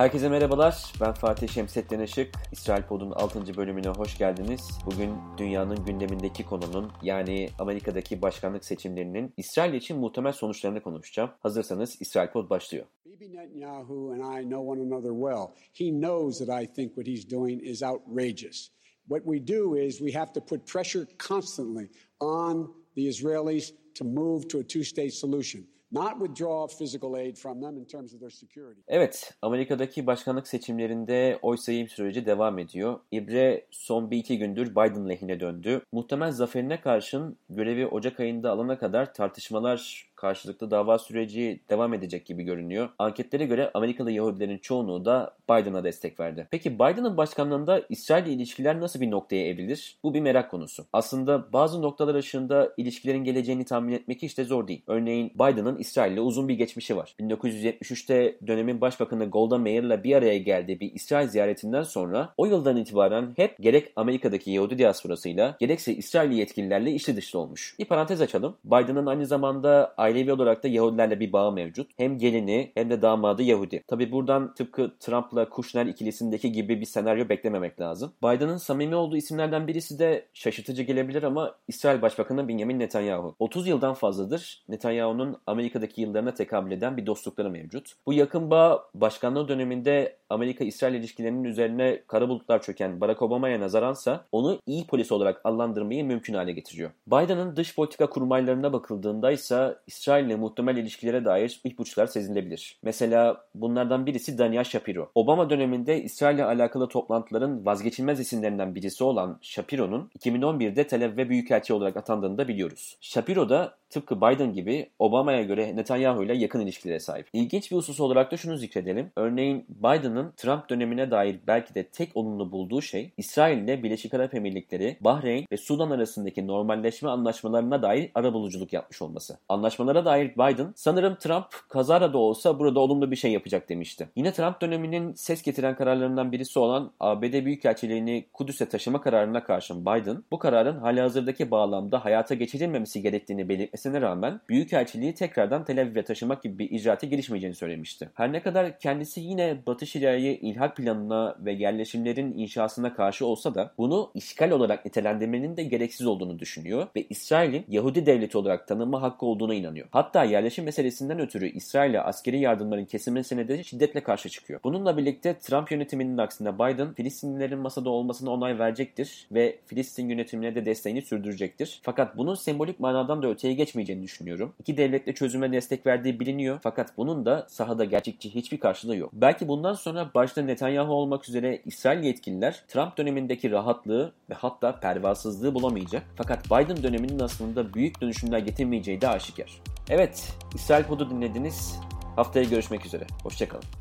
Herkese merhabalar. Ben Fatih Şemsettin Işık. İsrail Pod'un 6. bölümüne hoş geldiniz. Bugün dünyanın gündemindeki konunun yani Amerika'daki başkanlık seçimlerinin İsrail için muhtemel sonuçlarını konuşacağım. Hazırsanız İsrail Pod başlıyor. Bibi Netanyahu and I know one another well. He knows that I think what he's doing is outrageous. What we do is we have to put pressure constantly on the Israelis to move to a two-state solution. Not withdraw physical aid from them in terms of their security. Evet, Amerika'daki başkanlık seçimlerinde oy sayım süreci devam ediyor. İbre son bir iki gündür Biden lehine döndü. Muhtemel zaferine karşın görevi Ocak ayında alana kadar tartışmalar karşılıklı dava süreci devam edecek gibi görünüyor. Anketlere göre Amerikalı Yahudilerin çoğunluğu da Biden'a destek verdi. Peki Biden'ın başkanlığında İsrail ile ilişkiler nasıl bir noktaya evrilir? Bu bir merak konusu. Aslında bazı noktalar ışığında ilişkilerin geleceğini tahmin etmek hiç de zor değil. Örneğin Biden'ın İsrail ile uzun bir geçmişi var. 1973'te dönemin başbakanı Golda Meir ile bir araya geldiği bir İsrail ziyaretinden sonra o yıldan itibaren hep gerek Amerika'daki Yahudi diasporasıyla gerekse İsrailli yetkililerle içli dışlı olmuş. Bir parantez açalım. Biden'ın aynı zamanda ailevi olarak da Yahudilerle bir bağı mevcut. Hem gelini hem de damadı Yahudi. Tabi buradan tıpkı Trump'la Kushner ikilisindeki gibi bir senaryo beklememek lazım. Biden'ın samimi olduğu isimlerden birisi de şaşırtıcı gelebilir ama İsrail Başbakanı Benjamin Netanyahu. 30 yıldan fazladır Netanyahu'nun Amerika'daki yıllarına tekabül eden bir dostlukları mevcut. Bu yakın bağ başkanlığı döneminde Amerika-İsrail ilişkilerinin üzerine kara bulutlar çöken Barack Obama'ya nazaransa onu iyi polis olarak adlandırmayı mümkün hale getiriyor. Biden'ın dış politika kurmaylarına bakıldığında ise İsrail ile muhtemel ilişkilere dair ipuçlar sezilebilir. Mesela bunlardan birisi Daniel Shapiro. Obama döneminde İsrail ile alakalı toplantıların vazgeçilmez isimlerinden birisi olan Shapiro'nun 2011'de Tel Aviv'e büyükelçi olarak atandığını da biliyoruz. Shapiro da tıpkı Biden gibi Obama'ya göre Netanyahu ile yakın ilişkilere sahip. İlginç bir husus olarak da şunu zikredelim. Örneğin Biden'ın Trump dönemine dair belki de tek olumlu bulduğu şey İsrail ile Birleşik Arap Emirlikleri, Bahreyn ve Sudan arasındaki normalleşme anlaşmalarına dair arabuluculuk yapmış olması. Anlaşmalara dair Biden sanırım Trump kazara da olsa burada olumlu bir şey yapacak demişti. Yine Trump döneminin ses getiren kararlarından birisi olan ABD Büyükelçiliğini Kudüs'e taşıma kararına karşın Biden bu kararın halihazırdaki bağlamda hayata geçirilmemesi gerektiğini belirtmesine rağmen Büyükelçiliği tekrardan Tel Aviv'e taşımak gibi bir icraate girişmeyeceğini söylemişti. Her ne kadar kendisi yine Batı Şilia'yı ilhak planına ve yerleşimlerin inşasına karşı olsa da bunu işgal olarak nitelendirmenin de gereksiz olduğunu düşünüyor ve İsrail'in Yahudi devleti olarak tanınma hakkı olduğuna inanıyor. Hatta yerleşim meselesinden ötürü İsrail'e askeri yardımların kesilmesine de şiddetle karşı çıkıyor. Bununla birlikte Trump yönetiminin aksine Biden Filistinlilerin masada olmasına onay verecektir ve Filistin yönetimine de desteğini sürdürecektir. Fakat bunun sembolik manadan da öteye geçmeyeceğini düşünüyorum. İki devletle çözüme destek verdiği biliniyor fakat bunun da sahada gerçekçi hiçbir karşılığı yok. Belki bundan sonra başta Netanyahu olmak üzere İsrail yetkililer Trump dönemindeki rahatlığı ve hatta pervasızlığı bulamayacak. Fakat Biden döneminin aslında büyük dönüşümler getirmeyeceği de aşikar. Evet, İsrail Pod'u dinlediniz. Haftaya görüşmek üzere. Hoşçakalın.